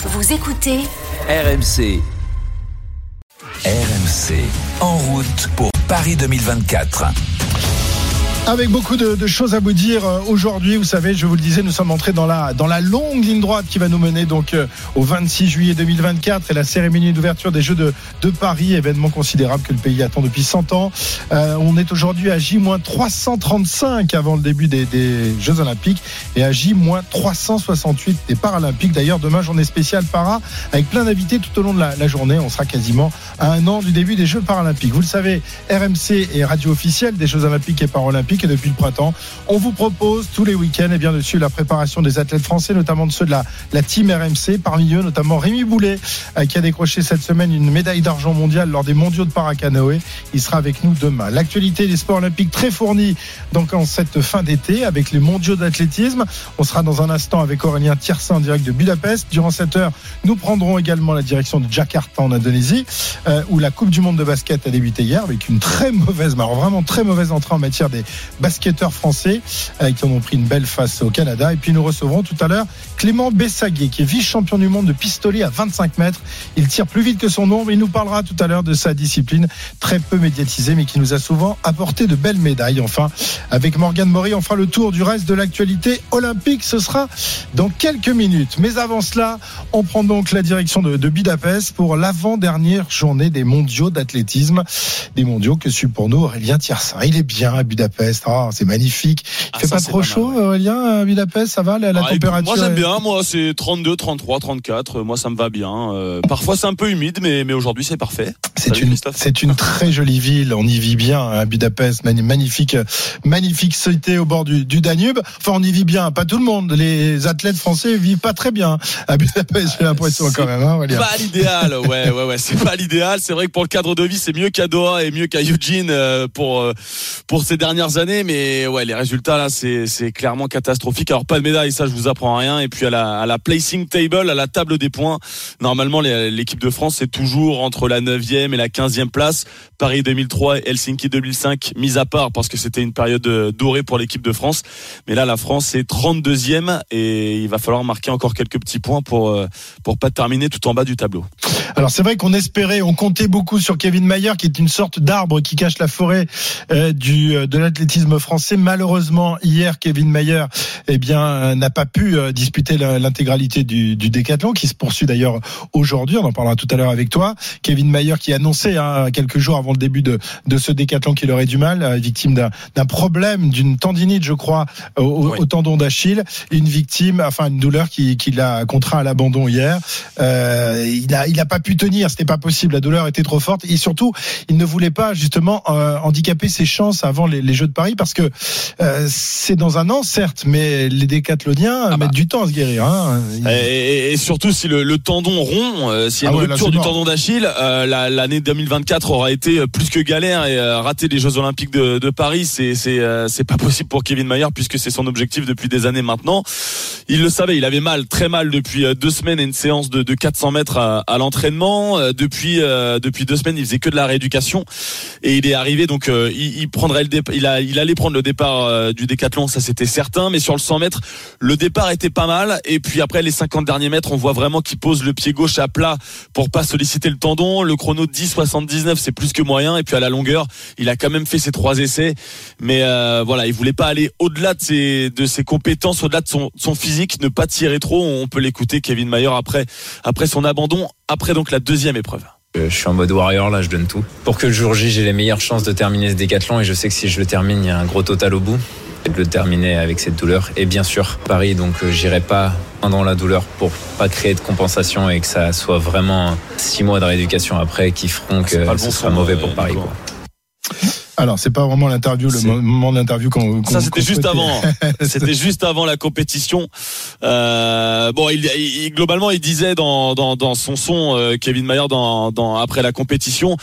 Vous écoutez RMC. RMC. En route pour Paris 2024. Avec beaucoup de, de, choses à vous dire euh, aujourd'hui, vous savez, je vous le disais, nous sommes entrés dans la dans la longue ligne droite qui va nous mener donc euh, au 26 juillet 2024 et la cérémonie d'ouverture des Jeux de, de Paris, événement considérable que le pays attend depuis 100 ans. Euh, on est aujourd'hui à J-335 avant le début des, des, Jeux Olympiques et à J-368 des Paralympiques. D'ailleurs, demain journée spéciale para avec plein d'invités tout au long de la, la, journée. On sera quasiment à un an du début des Jeux Paralympiques. Vous le savez, RMC est radio officielle des Jeux Olympiques et Paralympiques et depuis le printemps. On vous propose tous les week-ends et bien dessus la préparation des athlètes français, notamment de ceux de la, team RMC. Parmi eux, notamment Rémi Boulet, euh, qui a décroché cette semaine une médaille d'argent mondiale lors des mondiaux de paracanoë. Il sera avec nous demain. L'actualité des sports olympiques très fournie donc en cette fin d'été avec les mondiaux d'athlétisme. On sera dans un instant avec Aurélien Tiersin en direct de Budapest. Durant cette heure, nous prendrons également la direction de Jakarta en Indonésie, euh, où la Coupe du Monde de basket a débuté hier avec une très mauvaise, vraiment très mauvaise entrée en matière des basketteurs français euh, qui en ont pris une belle face au Canada. Et puis nous recevrons tout à l'heure Clément Bessaguet, qui est vice-champion du monde de pistolet à 25 mètres. Il tire plus vite que son ombre. Il nous parlera tout à l'heure de sa discipline très peu médiatisée, mais qui nous a souvent apporté de belles médailles. Enfin, avec Morgane Maury, on fera le tour du reste de l'actualité olympique. Ce sera dans quelques minutes. Mais avant cela, on prend donc la direction de, Budapest pour l'avant-dernière journée des mondiaux d'athlétisme. Des mondiaux que suit pour nous Aurélien Tiersin. Il est bien à Budapest. Oh, c'est magnifique. Il Ah, fait ça, pas trop pas chaud, mal, ouais. Aurélien, à Budapest? Ça va, la, la Ah, écoute, température Moi j'aime bien, moi c'est 32, 33, 34, moi ça me va bien. Euh, parfois c'est un peu humide, mais, mais aujourd'hui c'est parfait. C'est une, Christophe. c'est une très jolie ville. On y vit bien hein, à Budapest. Magnifique, magnifique cité au bord du, du Danube. Enfin, on y vit bien. Pas tout le monde. Les athlètes français vivent pas très bien à Budapest. J'ai l'impression c'est quand même. Hein, Aurélien. Pas l'idéal, ouais, ouais, ouais, c'est pas l'idéal. C'est vrai que pour le cadre de vie, c'est mieux qu'à Doha et mieux qu'à Eugene euh, pour euh, pour ces dernières années, mais ouais, les résultats là, c'est clairement catastrophique. Alors pas de médaille, ça je vous apprends rien. Et puis à la placing table, à la table des points, normalement l'équipe de France c'est toujours entre la 9e et la 15e place. Paris 2003 et Helsinki 2005 mis à part parce que c'était une période euh, dorée pour l'équipe de France. Mais là la France est 32e et il va falloir marquer encore quelques petits points pour euh, pour pas terminer tout en bas du tableau. Alors c'est vrai qu'on espérait, on comptait beaucoup sur Kevin Mayer, qui est une sorte d'arbre qui cache la forêt euh, du de l'athlétisme français. Malheureusement, hier, Kevin Mayer, eh bien, euh, n'a pas pu euh, disputer l'intégralité du, du décathlon, qui se poursuit d'ailleurs aujourd'hui. On en parlera tout à l'heure avec toi. Kevin Mayer qui annonçait hein, quelques jours avant le début de de ce décathlon qu'il aurait du mal, euh, victime d'un d'un problème, d'une tendinite, je crois, au, au- Oui. au tendon d'Achille, une victime, enfin une douleur qui, qui l'a contraint à l'abandon hier. Euh, il a, il a pas pu tenir, c'était pas possible. La douleur était trop forte et surtout, il ne voulait pas justement euh, handicaper ses chances avant les, les Jeux de Paris parce que euh, c'est dans un an, certes, mais les décathloniens Ah bah. mettent du temps à se guérir. Hein. Et, surtout si le, le tendon rompt, euh, s'il y a Ah une ouais, rupture du mort. tendon d'Achille, euh, la- l'année 2024 aura été plus que galère et euh, rater les Jeux Olympiques de, de Paris, c'est euh, c'est pas possible pour Kevin Mayer puisque c'est son objectif depuis des années maintenant. Il le savait, il avait mal, très mal depuis euh, deux semaines et une séance de, de 400 mètres à, à l'entraînement. Euh, Depuis euh, depuis deux semaines, il faisait que de la rééducation. Et il est arrivé donc euh, il, il prendrait le départ, il il allait prendre le départ euh, du décathlon, ça c'était certain, mais sur le 100 mètres, le départ était pas mal. Et puis après les 50 derniers mètres, on voit vraiment qu'il pose le pied gauche à plat pour pas solliciter le tendon. Le chrono 10,79, c'est plus que moyen. Et puis à la longueur, il a quand même fait ses trois essais, mais voilà, il voulait pas aller au-delà de ses de ses compétences, au-delà de son, de son physique, ne pas tirer trop. On peut l'écouter Kevin Mayer après après son abandon, après donc la deuxième épreuve. Euh, Je suis en mode warrior là, je donne tout. Pour que le jour J, j'ai les meilleures chances de terminer ce décathlon et je sais que si je le termine, il y a un gros total au bout. Et de le terminer avec cette douleur. Et bien sûr, Paris, donc euh, j'irai pas pendant la douleur pour pas créer de compensation et que ça soit vraiment six mois de rééducation après qui feront que pas le ce bon sera mauvais euh, pour Paris. Quoi. Alors, c'est pas vraiment l'interview, le moment d'interview qu'on. qu'on- Ça c'était juste souhaitait. avant. C'était juste avant la compétition. Euh, bon, il, il- globalement, il disait dans, dans, dans son son, euh, Kevin Mayer, dans, dans, après la compétition,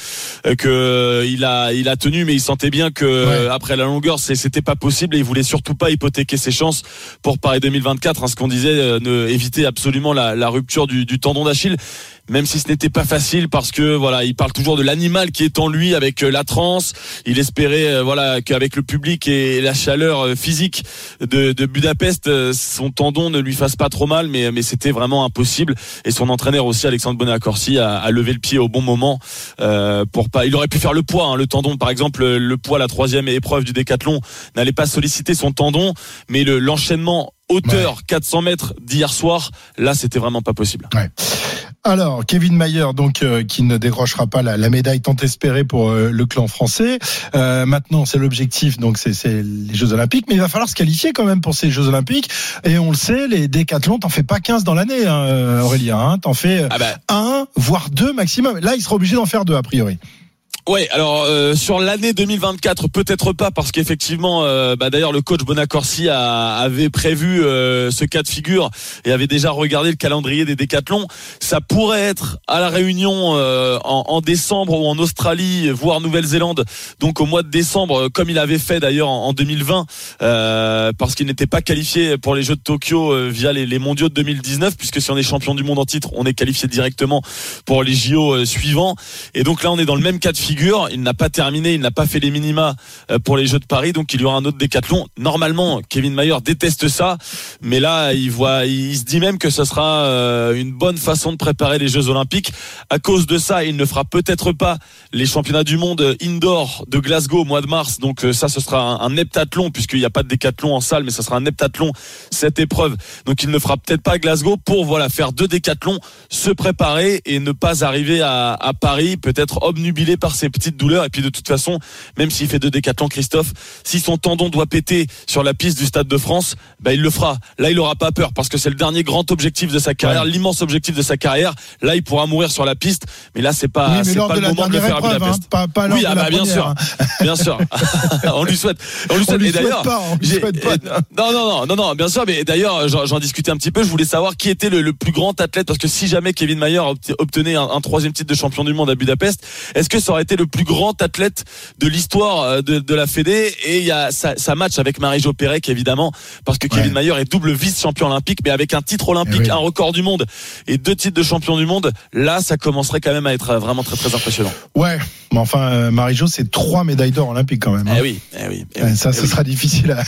euh, que il a, il a tenu, mais il sentait bien que Ouais. après la longueur, c'était pas possible et il voulait surtout pas hypothéquer ses chances pour Paris 2024. hein, ce qu'on disait, euh, ne éviter absolument la, la rupture du, du tendon d'Achille. Même si ce n'était pas facile parce que voilà, il parle toujours de l'animal qui est en lui avec euh, la transe. Il espérait euh, voilà qu'avec le public et la chaleur euh, physique de, de Budapest, son tendon ne lui fasse pas trop mal, mais mais c'était vraiment impossible. Et son entraîneur aussi, Alexandre Bonnet-Accorsi, a, a, levé le pied au bon moment euh, pour pas. Il aurait pu faire le poids, hein, le tendon, par exemple, le poids, la troisième épreuve du décathlon, n'allait pas solliciter son tendon, mais le l'enchaînement hauteur 400 mètres d'hier soir, là c'était vraiment pas possible. Ouais. Alors, Kevin Mayer, donc euh, qui ne décrochera pas la, la médaille tant espérée pour euh, le clan français. Euh, maintenant, c'est l'objectif, donc c'est les Jeux Olympiques, mais il va falloir se qualifier quand même pour ces Jeux Olympiques. Et on le sait, les décathlons, t'en fais pas 15 dans l'année, hein, Aurélien. Hein, t'en fais ah bah. un, voire deux maximum. Là, il sera obligé d'en faire deux a priori. Ouais, alors euh, sur l'année 2024, peut-être pas parce qu'effectivement, euh, bah, d'ailleurs le coach Bonacorsi a, avait prévu euh, ce cas de figure et avait déjà regardé le calendrier des décathlons. Ça pourrait être à la Réunion en, en, décembre ou en Australie, voire Nouvelle-Zélande, donc au mois de décembre, comme il avait fait d'ailleurs en, 2020, parce qu'il n'était pas qualifié pour les Jeux de Tokyo via les, les, Mondiaux de 2019, puisque si on est champion du monde en titre, on est qualifié directement pour les JO suivants. Et donc là, on est dans le même cas de figure il n'a pas terminé, il n'a pas fait les minima euh, pour les Jeux de Paris, donc il y aura un autre décathlon. Normalement, Kevin Mayer déteste ça, mais là, il voit, il se dit même que ce sera euh, une bonne façon de préparer les Jeux Olympiques. À cause de ça, il ne fera peut-être pas les championnats du monde indoor de Glasgow au mois de mars. Donc euh, ça, ce sera un, heptathlon puisqu'il n'y a pas de décathlon en salle, mais ce sera un heptathlon cette épreuve. Donc il ne fera peut-être pas Glasgow pour voilà faire deux décathlons, se préparer et ne pas arriver à, à Paris peut-être obnubilé par ses petites douleurs. Et puis de toute façon, même s'il fait deux décathlons, Christophe, si son tendon doit péter sur la piste du Stade de France, bah, il le fera. Là, il aura pas peur parce que c'est le dernier grand objectif de sa carrière, l'immense objectif de sa carrière. Là, il pourra mourir sur la piste, mais là, c'est pas, c'est pas le moment de le faire à Budapest. Hein, pas, oui, ah bah, bien sûr, hein. bien sûr. on lui souhaite. On lui souhaite. et d'ailleurs, non, non, non, non, non, bien sûr. Mais d'ailleurs, j'en discutais un petit peu. Je voulais savoir qui était le, plus grand athlète parce que si jamais Kevin Mayer obtenait un, un troisième titre de champion du monde à Budapest, est-ce que ça aurait été le plus grand athlète de l'histoire euh, de, de, la Fédé. Et il y a sa, match avec Marie-Jo Pérec évidemment parce que Kevin Mayer est double vice-champion olympique mais avec un titre olympique, eh un record du monde et deux titres de champion du monde, là ça commencerait quand même à être vraiment très très impressionnant. Ouais, mais enfin euh, Marie-Jo c'est trois médailles d'or olympiques quand même. Hein. Eh oui, eh oui, eh ça ce sera difficile à,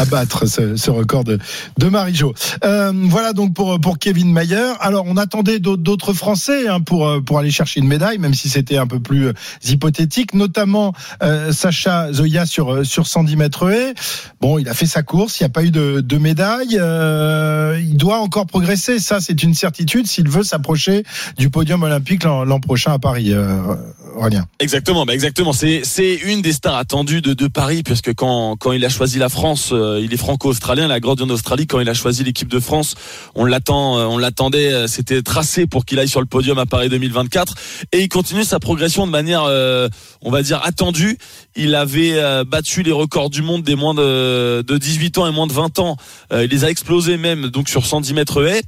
à battre ce, ce, record de, de Marie-Jo. Euh, voilà donc pour pour Kevin Mayer. Alors on attendait d'autres Français hein, pour pour aller chercher une médaille même si c'était un peu plus hypothétique, notamment euh, Sacha Zoya sur euh, sur 110 mètres haies. Bon, il a fait sa course, il n'y a pas eu de, de médaille. Euh, il doit encore progresser, ça c'est une certitude s'il veut s'approcher du podium olympique l'an prochain à Paris. Euh, Exactement, bah exactement. C'est c'est une des stars attendues de, de Paris puisque quand quand il a choisi la France, il est franco-australien, la grande en Australie. Quand il a choisi l'équipe de France, on l'attend, on l'attendait, c'était tracé pour qu'il aille sur le podium à Paris 2024 et il continue sa progression de manière euh, on va dire attendu. Il avait euh, battu les records du monde des moins de, 18 ans et moins de 20 ans. Euh, il les a explosés même donc sur 110 mètres haies.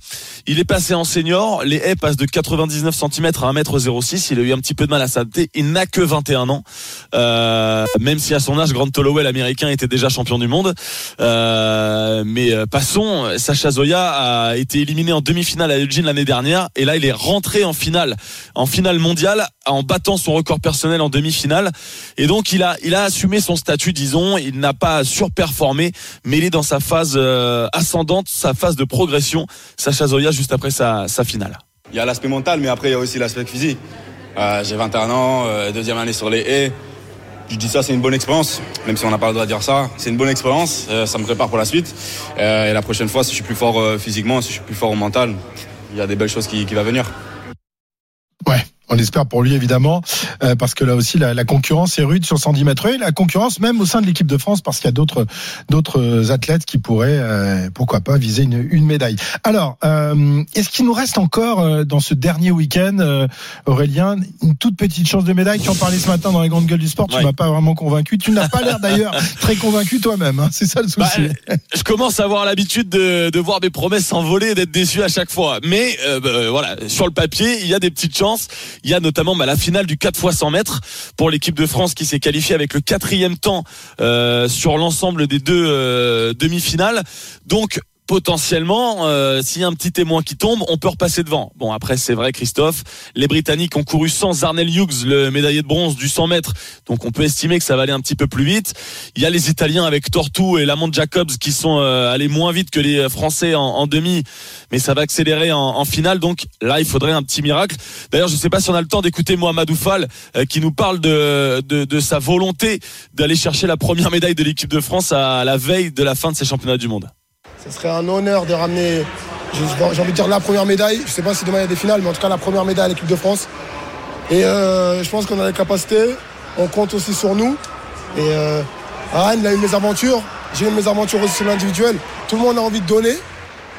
Il est passé en senior. Les haies passent de 99 cm à 1m06. Il a eu un petit peu de mal à s'adapter. Il n'a que 21 ans. même si à son âge, Grant Holloway, l'américain, était déjà champion du monde. mais passons, Sacha Zoya a été éliminé en demi-finale à Eugene l'année dernière. Et là, il est rentré en finale, en finale mondiale en battant son record personnel en demi-finale. Et donc il a, assumé son statut, disons. Il n'a pas surperformé, mais il est dans sa phase euh, ascendante, sa phase de progression. Sacha Zoya juste après sa, sa finale. Il y a l'aspect mental, mais après il y a aussi l'aspect physique. Euh, J'ai 21 ans, euh, deuxième année sur les haies. Je dis ça, c'est une bonne expérience, même si on n'a pas le droit de dire ça. C'est une bonne expérience, euh, ça me prépare pour la suite. et la prochaine fois, si je suis plus fort physiquement, si je suis plus fort au mental, il y a des belles choses qui, qui vont venir. On espère pour lui évidemment, euh, parce que là aussi la, la, concurrence est rude sur 110 mètres et la concurrence même au sein de l'équipe de France, parce qu'il y a d'autres d'autres athlètes qui pourraient, euh, pourquoi pas, viser une, une médaille. Alors, euh, est-ce qu'il nous reste encore euh, dans ce dernier week-end, euh, Aurélien, une toute petite chance de médaille? Tu en parlais ce matin dans les grandes gueules du sport, tu m'as pas vraiment convaincu. Tu n'as pas l'air d'ailleurs très convaincu toi-même. Hein, c'est ça le souci. Bah, je commence à avoir l'habitude de, de, voir mes promesses s'envoler, d'être déçu à chaque fois. Mais bah, voilà, sur le papier, il y a des petites chances. Il y a notamment bah, la finale du 4 x 100 mètres pour l'équipe de France qui s'est qualifiée avec le quatrième temps euh, sur l'ensemble des deux euh, demi-finales. Donc potentiellement, euh, s'il y a un petit témoin qui tombe, on peut repasser devant. Bon, après, c'est vrai, Christophe, les Britanniques ont couru sans Arnel Hughes, le médaillé de bronze du 100 mètres, donc on peut estimer que ça va aller un petit peu plus vite. Il y a les Italiens avec Tortu et Lamont Jacobs qui sont euh, allés moins vite que les Français en, demi, mais ça va accélérer en, finale. Donc là, il faudrait un petit miracle. D'ailleurs, je ne sais pas si on a le temps d'écouter Mohamed Oufal euh, qui nous parle de sa volonté d'aller chercher la première médaille de l'équipe de France à la veille de la fin de ces championnats du monde. Ce serait un honneur de ramener, j'ai envie de dire la première médaille. Je ne sais pas si demain il y a des finales, mais en tout cas la première médaille à l'équipe de France. Et euh, je pense qu'on a les capacités. On compte aussi sur nous. Et euh, il a eu mes aventures. J'ai eu mes aventures aussi sur l'individuel. Tout le monde a envie de donner.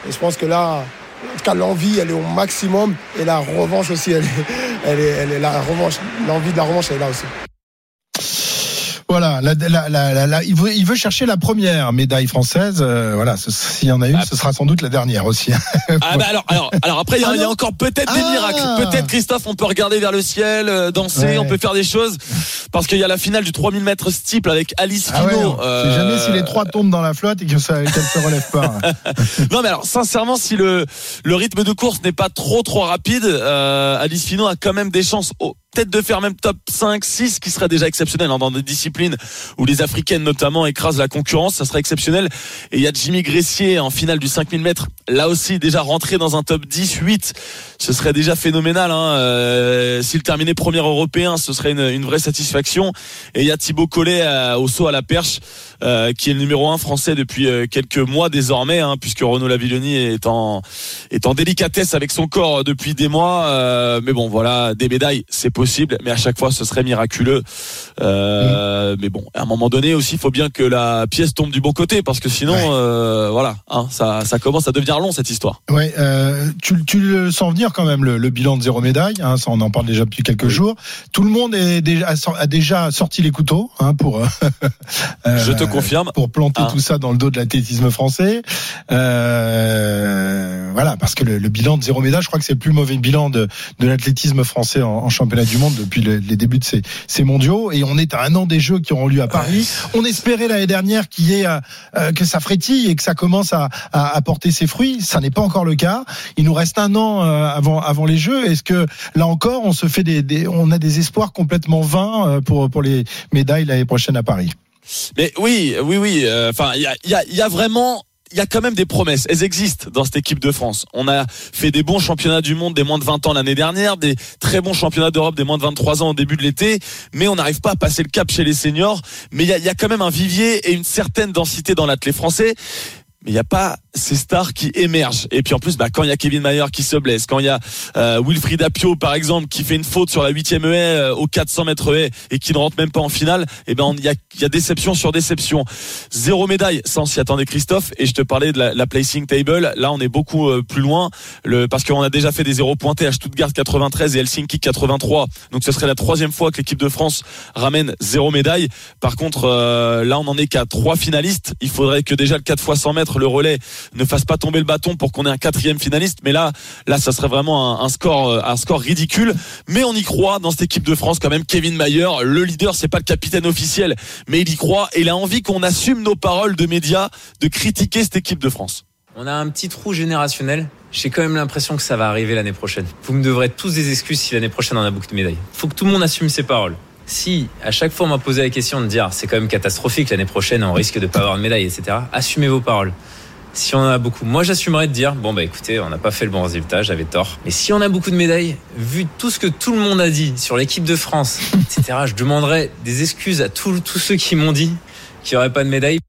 Et je pense que là, en tout cas, l'envie, elle est au maximum. Et la revanche aussi, elle est, elle est, elle est la revanche. L'envie de la revanche, elle est là aussi. Voilà, la, la, la, il, veut, il veut chercher la première médaille française. Euh, voilà, s'il y en a une, ce sera sans doute la dernière aussi. ah bah alors, alors, alors après, il y, a, y a encore peut-être des miracles. Peut-être Christophe, on peut regarder vers le ciel, euh, danser, ouais. on peut faire des choses. Parce qu'il y a la finale du 3000 mètres steeple avec Alice ah Finot. Ouais, euh... jamais si les trois tombent dans la flotte et qu'elle ça, qu se relève pas. non mais alors sincèrement, si le le rythme de course n'est pas trop trop rapide, euh, Alice Finot a quand même des chances. Oh, peut-être de faire même top 5, 6, qui serait déjà exceptionnel hein, dans des disciplines où les Africaines notamment écrasent la concurrence, ça serait exceptionnel. Et il y a Jimmy Gressier en finale du 5000 mètres, là aussi déjà rentré dans un top 10, 8, ce serait déjà phénoménal. Hein. Euh, S'il terminait premier européen, ce serait une, une, vraie satisfaction. Et il y a Thibaut Collet euh, au saut à la perche, euh, qui est le numéro 1 français depuis euh, quelques mois désormais, hein, puisque Renaud Lavilloni est en, est en délicatesse avec son corps depuis des mois. Euh, mais bon, voilà, des médailles, c'est possible, mais à chaque fois ce serait miraculeux. Euh, mmh. Mais bon, à un moment donné aussi, il faut bien que la pièce tombe du bon côté, parce que sinon, ouais. euh, voilà, hein, ça, ça commence à devenir long cette histoire. Ouais, euh, tu, tu le sens venir quand même le, le bilan de zéro médaille. Hein, ça, on en parle déjà depuis quelques oui. jours. Tout le monde est déjà, a déjà sorti les couteaux hein, pour. Je te confirme. Pour planter tout ça dans le dos de l'athlétisme français. voilà, parce que le, le, bilan de zéro médaille, je crois que c'est le plus mauvais bilan de, de l'athlétisme français en, en championnat du monde depuis le, les débuts de ces, ces, mondiaux. Et on est à un an des Jeux qui auront lieu à Paris. On espérait l'année dernière qu'il y ait euh, que ça frétille et que ça commence à, à, à porter ses fruits. Ça n'est pas encore le cas. Il nous reste un an euh, avant, avant les Jeux. Est-ce que là encore, on se fait des, des, on a des espoirs complètement vains euh, pour pour les médailles l'année prochaine à Paris? Mais oui, oui, oui. Enfin, il y a, y, a, y a vraiment il y a quand même des promesses. Elles existent dans cette équipe de France. On a fait des bons championnats du monde des moins de 20 ans l'année dernière, des très bons championnats d'Europe des moins de 23 ans au début de l'été, mais on n'arrive pas à passer le cap chez les seniors. Mais il y a, quand même un vivier et une certaine densité dans l'athlète français mais il n'y a pas ces stars qui émergent. Et puis en plus, bah, quand il y a Kevin Mayer qui se blesse, quand il y a euh, Wilfried Apio par exemple qui fait une faute sur la huitième haie euh, au 400 mètres haie et qui ne rentre même pas en finale, et eh ben il y a, y a, déception sur déception. Zéro médaille, on s'y attendait Christophe. Et je te parlais de la, la placing table. Là, on est beaucoup euh, plus loin, le, parce qu'on a déjà fait des zéros pointés à Stuttgart 93 et Helsinki 83. Donc ce serait la troisième fois que l'équipe de France ramène zéro médaille. Par contre, euh, là on en est qu'à trois finalistes. Il faudrait que déjà le 4 fois 100 mètres le relais ne fasse pas tomber le bâton pour qu'on ait un quatrième finaliste. Mais là, là, ça serait vraiment un, score, un score ridicule. Mais on y croit dans cette équipe de France quand même. Kevin Mayer, le leader, c'est pas le capitaine officiel, mais il y croit et il a envie qu'on assume nos paroles de médias, de critiquer cette équipe de France. On a un petit trou générationnel. J'ai quand même l'impression que ça va arriver l'année prochaine. Vous me devrez tous des excuses si l'année prochaine on a beaucoup de médailles. Faut que tout le monde assume ses paroles si à chaque fois on m'a posé la question de dire c'est quand même catastrophique l'année prochaine on risque de pas avoir de médaille etc assumez vos paroles. Si on en a beaucoup. Moi j'assumerais de dire bon bah écoutez on n'a pas fait le bon résultat j'avais tort. Mais si on a beaucoup de médailles vu tout ce que tout le monde a dit sur l'équipe de France etc je demanderais des excuses à tous, tous ceux qui m'ont dit qu'il n'y aurait pas de médaille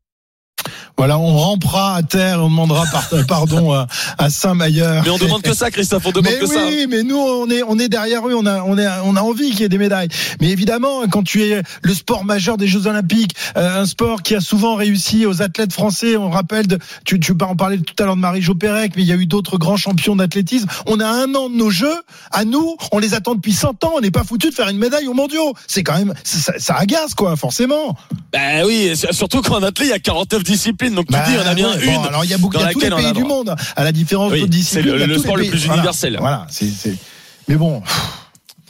voilà, on rampera à terre, on demandera pardon à, à Saint-Mayer. Mais on demande que ça, Christophe, on demande mais que oui, ça. Oui, mais nous, on est, on est derrière eux, on a, on, est, on a envie qu'il y ait des médailles. Mais évidemment, quand tu es le sport majeur des Jeux Olympiques, euh, un sport qui a souvent réussi aux athlètes français, on rappelle, de, tu, tu en parler tout à l'heure de Marie-Jo Pérec, mais il y a eu d'autres grands champions d'athlétisme. On a un an de nos Jeux, à nous, on les attend depuis 100 ans, on n'est pas foutu de faire une médaille aux mondiaux. C'est quand même, ça, ça, agace, quoi, forcément. Ben oui, surtout qu'en athlète, il y a 49 disciplines, donc tu bah, dis, on a bien bon, une. alors il y a beaucoup, il y a tous les pays du monde, à la différence oui, d'autres disciplines. C'est le, le sport le plus universel. Voilà, c'est, mais bon.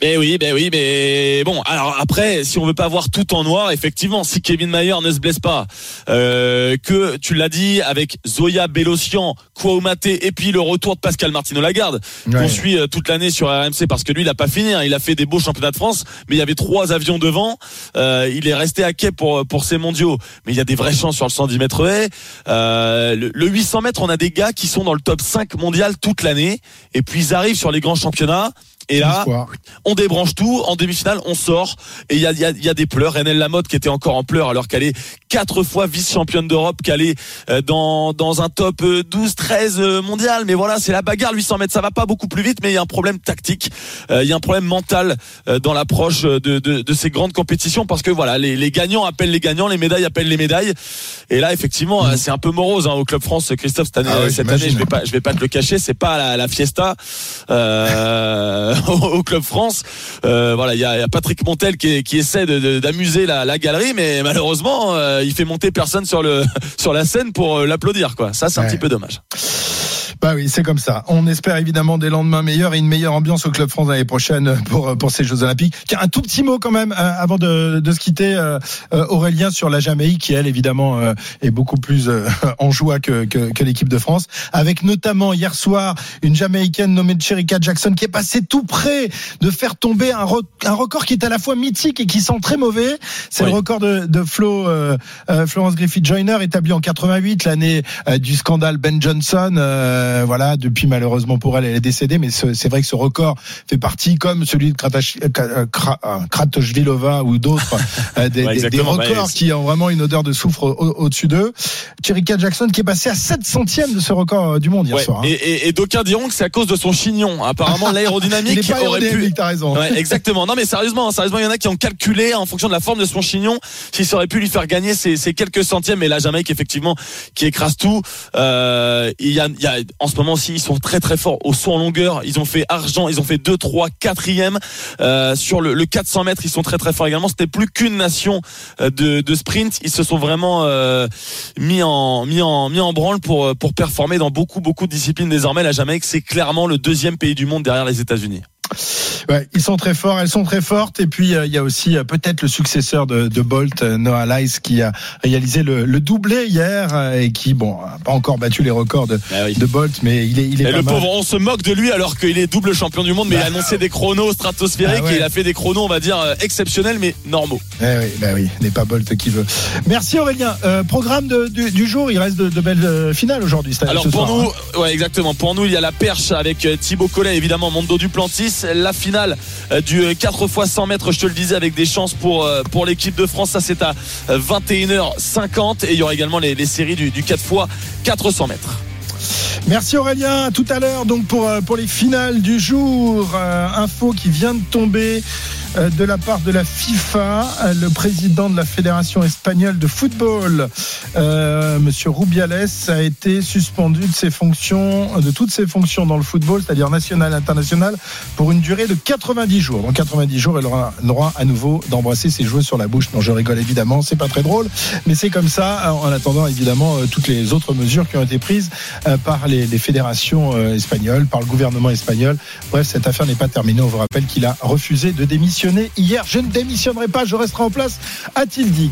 Ben oui, ben oui, mais bon. Alors après, si on veut pas voir tout en noir, effectivement, si Kevin Mayer ne se blesse pas, euh, que tu l'as dit avec Zoya Bélocian, Kouaoumate et puis le retour de Pascal Martino Lagarde, Ouais. qu'on suit euh, toute l'année sur RMC parce que lui, il a pas fini. hein. Il a fait des beaux championnats de France, mais il y avait trois avions devant. Euh, il est resté à quai pour pour ces mondiaux, mais il y a des vraies chances sur le 110 mètres haies. Euh, le, le 800 mètres, on a des gars qui sont dans le top 5 mondial toute l'année, et puis ils arrivent sur les grands championnats. Et là, on débranche tout. En demi-finale, on sort. Et il y a, il y, a, il y a des pleurs. Renelle Lamotte qui était encore en pleurs alors qu'elle est quatre fois vice-championne d'Europe, qu'elle est euh, dans, dans un top euh, 12-13 euh, mondial. Mais voilà, c'est la bagarre. 800 mètres, ça va pas beaucoup plus vite, mais il y a un problème tactique. Euh, Il y a un problème mental euh, dans l'approche de, de, de ces grandes compétitions parce que voilà, les, les gagnants appellent les gagnants, les médailles appellent les médailles. Et là, effectivement, euh, c'est un peu morose hein, au Club France. Christophe, cette année, Ah ouais, cette année, je vais pas, je vais pas te le cacher, c'est pas la, la fiesta euh, au Club France. Euh, voilà, il y y a Patrick Montel qui, qui essaie de- de- d'amuser la, la galerie, mais malheureusement, euh, il fait monter personne sur le sur la scène pour euh, l'applaudir. Quoi, ça, c'est un petit peu dommage. Bah oui, c'est comme ça. On espère évidemment des lendemains meilleurs et une meilleure ambiance au Club France l'année prochaine pour pour ces Jeux Olympiques. Tiens, un tout petit mot quand même euh, avant de, de se quitter, euh, euh, Aurélien sur la Jamaïque qui elle évidemment euh, est beaucoup plus euh, en joie que que, que l'équipe de France, avec notamment hier soir une Jamaïcaine nommée Cherika Jackson qui est passée tout près de faire tomber un, re- un record qui est à la fois mythique et qui sent très mauvais. C'est Oui. le record de, de Flo euh, euh, Florence Griffith Joyner établi en 88, l'année euh, du scandale Ben Johnson. Euh, voilà, depuis malheureusement pour elle, elle est décédée, mais ce- c'est vrai que ce record fait partie, comme celui de euh, Kra- euh, Kratochvilova ou d'autres, euh, des, Ouais, des- records Ouais, qui ont vraiment une odeur de soufre au- au-dessus d'eux. Cherika Jackson qui est passée à 7 centièmes de ce record euh, du monde hier Ouais. soir. hein. Et, et, et d'aucuns diront que c'est à cause de son chignon. Apparemment, l'aérodynamique aurait pu. t'as raison. Ouais, exactement. Non, mais sérieusement, hein, sérieusement, il y en a qui ont calculé en fonction de la forme de son chignon, s'il aurait pu lui faire gagner ces, ces quelques centièmes. Mais la Jamaïque, effectivement, qui écrase tout. Euh, il y a, il y a, en ce moment aussi, ils sont très très forts au saut en longueur. Ils ont fait argent, ils ont fait 2, 3, 4 euh, sur le, le 400 mètres. Ils sont très très forts également. C'était plus qu'une nation euh, de, de sprint. Ils se sont vraiment euh, mis en mis en mis en branle pour euh, pour performer dans beaucoup beaucoup de disciplines désormais. La Jamaïque, c'est clairement le deuxième pays du monde derrière les États-Unis. Ouais, ils sont très forts, elles sont très fortes. Et puis euh, il y a aussi euh, peut-être le successeur de, de Bolt, euh, Noah Lyles, qui a réalisé le, le doublé hier et qui, bon, a pas encore battu les records de, Ah oui. de Bolt, mais il est, il est Et pas le mal. pauvre, on se moque de lui alors qu'il est double champion du monde, mais il a annoncé des chronos stratosphériques Ah ouais. et il a fait des chronos, on va dire, exceptionnels mais normaux. Eh oui, bah oui, n'est pas Bolt qui veut. Merci Aurélien. Euh, programme de- du, du jour, il reste de, de belles euh, finales aujourd'hui. Alors ce pour soir, nous, hein. ouais exactement. Pour nous, il y a la perche avec euh, Thibaut Collet, évidemment Mondo Duplantis, la finale du euh, 4 x 100 mètres, je te le disais, avec des chances pour pour l'équipe de France. Ça c'est à euh, 21h50 et il y aura également les, les séries du, du 4 x 400 mètres. Merci Aurélien. À tout à l'heure donc pour pour les finales du jour. Euh, info qui vient de tomber. Euh, De la part de la FIFA, euh, le président de la fédération espagnole de football, euh, Monsieur Rubiales, a été suspendu de ses fonctions, de toutes ses fonctions dans le football, c'est-à-dire national, international, pour une durée de 90 jours. Dans 90 jours, il aura le droit à nouveau d'embrasser ses joueurs sur la bouche. Non, je rigole évidemment, c'est pas très drôle, mais c'est comme ça. En attendant évidemment toutes les autres mesures qui ont été prises par les, fédérations espagnoles, par le gouvernement espagnol. Bref, cette affaire n'est pas terminée. On vous rappelle qu'il a refusé de démissionner hier. Je ne démissionnerai pas, je resterai en place, a-t-il dit.